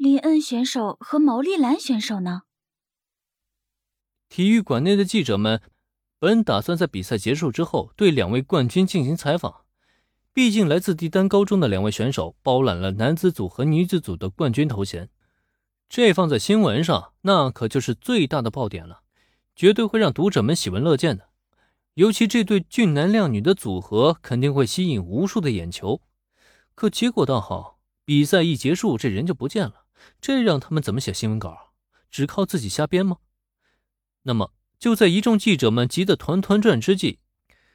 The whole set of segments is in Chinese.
林恩选手和毛利兰选手呢？体育馆内的记者们本打算在比赛结束之后对两位冠军进行采访，毕竟来自帝丹高中的两位选手包揽了男子组和女子组的冠军头衔，这放在新闻上那可就是最大的爆点了，绝对会让读者们喜闻乐见的。尤其这对俊男靓女的组合肯定会吸引无数的眼球。可结果倒好，比赛一结束，这人就不见了，这让他们怎么写新闻稿？只靠自己瞎编吗？那么，就在一众记者们急得团团转之际，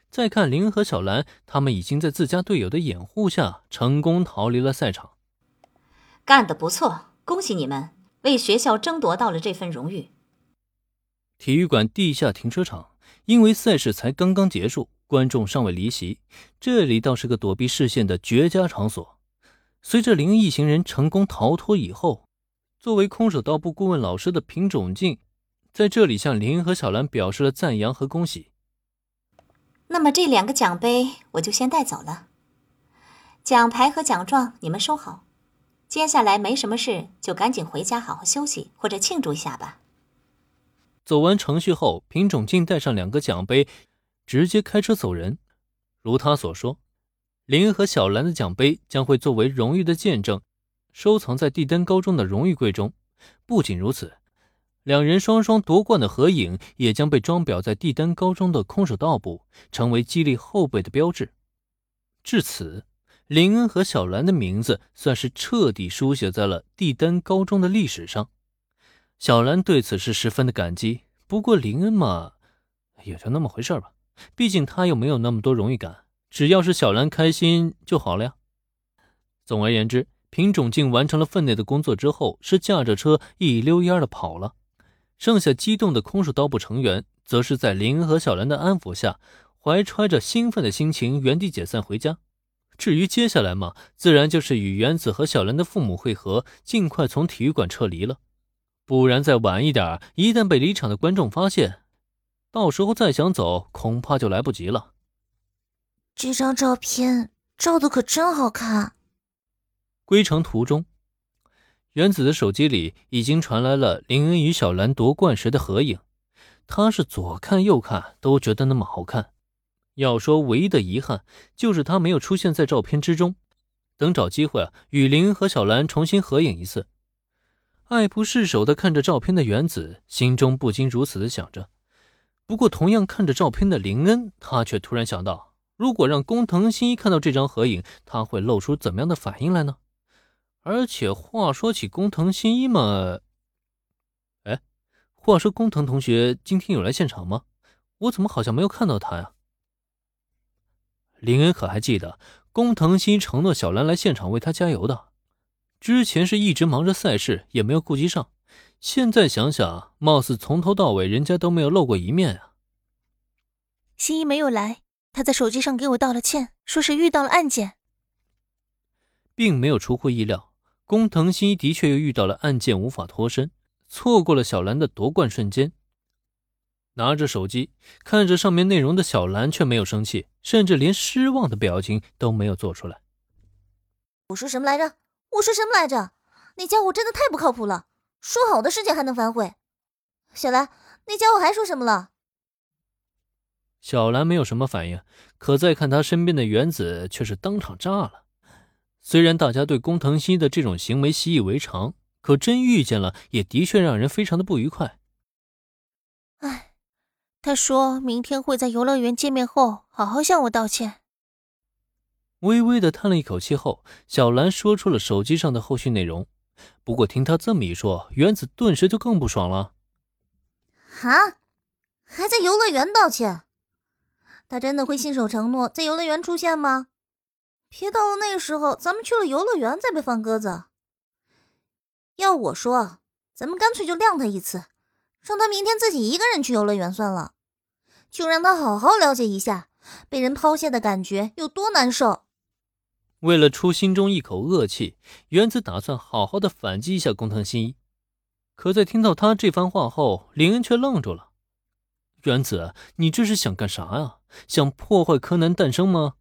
再看林和小兰，他们已经在自家队友的掩护下成功逃离了赛场。干得不错，恭喜你们，为学校争夺到了这份荣誉。体育馆地下停车场，因为赛事才刚刚结束，观众尚未离席，这里倒是个躲避视线的绝佳场所。随着林一行人成功逃脱以后，作为空手道部顾问老师的平种静。在这里向林和小兰表示了赞扬和恭喜。那么这两个奖杯我就先带走了，奖牌和奖状你们收好。接下来没什么事，就赶紧回家好好休息或者庆祝一下吧。走完程序后，平种静带上两个奖杯，直接开车走人。如他所说，林恩和小兰的奖杯将会作为荣誉的见证，收藏在帝丹高中的荣誉柜中。不仅如此。两人双双夺冠的合影也将被装裱在帝丹高中的空手道部，成为激励后辈的标志。至此，林恩和小兰的名字算是彻底书写在了帝丹高中的历史上。小兰对此是十分的感激。不过林恩嘛，也就那么回事吧，毕竟他又没有那么多荣誉感，只要是小兰开心就好了呀。总而言之，品种静完成了分内的工作之后，是驾着车一溜烟的跑了。剩下激动的空手道部成员，则是在林和小兰的安抚下，怀揣着兴奋的心情原地解散回家。至于接下来嘛，自然就是与原子和小兰的父母会合，尽快从体育馆撤离了。不然再晚一点，一旦被离场的观众发现，到时候再想走，恐怕就来不及了。这张照片照的可真好看。归程途中。原子的手机里已经传来了林恩与小兰夺冠时的合影，他是左看右看都觉得那么好看。要说唯一的遗憾，就是他没有出现在照片之中。等找机会啊，与林和小兰重新合影一次。爱不释手的看着照片的原子，心中不禁如此的想着。不过，同样看着照片的林恩，他却突然想到，如果让工藤新一看到这张合影，他会露出怎么样的反应来呢？而且话说起工藤新一嘛，哎，话说工藤同学今天有来现场吗？我怎么好像没有看到他呀？林恩可还记得工藤新一承诺小兰来现场为他加油的？之前是一直忙着赛事，也没有顾及上。现在想想，貌似从头到尾人家都没有露过一面啊。新一没有来，他在手机上给我道了歉，说是遇到了案件，并没有出乎意料。工藤新一的确又遇到了案件，无法脱身，错过了小兰的夺冠瞬间。拿着手机看着上面内容的小兰却没有生气，甚至连失望的表情都没有做出来。我说什么来着？我说什么来着？那家伙真的太不靠谱了！说好的事情还能反悔？小兰，那家伙还说什么了？小兰没有什么反应，可再看她身边的原子，却是当场炸了。虽然大家对工藤新的这种行为习以为常，可真遇见了，也的确让人非常的不愉快。唉，他说明天会在游乐园见面后好好向我道歉。微微的叹了一口气后，小兰说出了手机上的后续内容。不过听他这么一说，原子顿时就更不爽了。啊，还在游乐园道歉？他真的会信守承诺，在游乐园出现吗？别到了那时候，咱们去了游乐园再被放鸽子。要我说，咱们干脆就晾他一次，让他明天自己一个人去游乐园算了，就让他好好了解一下被人抛下的感觉有多难受。为了出心中一口恶气，原子打算好好的反击一下工藤新一。可在听到他这番话后，林恩却愣住了。原子，你这是想干啥呀？想破坏柯南诞生吗？